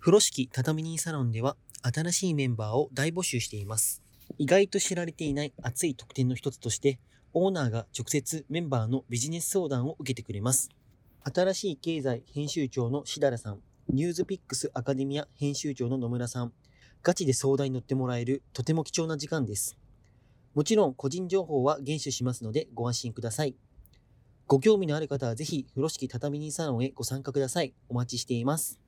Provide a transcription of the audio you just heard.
風呂敷畳人サロンでは新しいメンバーを大募集しています。意外と知られていない熱い特典の一つとして、オーナーが直接メンバーのビジネス相談を受けてくれます。新しい経済編集長のしだらさん、ニューズピックスアカデミア編集長の野村さん、ガチで相談に乗ってもらえるとても貴重な時間です。もちろん個人情報は厳守しますのでご安心ください。ご興味のある方はぜひ風呂敷畳人サロンへご参加ください。お待ちしています。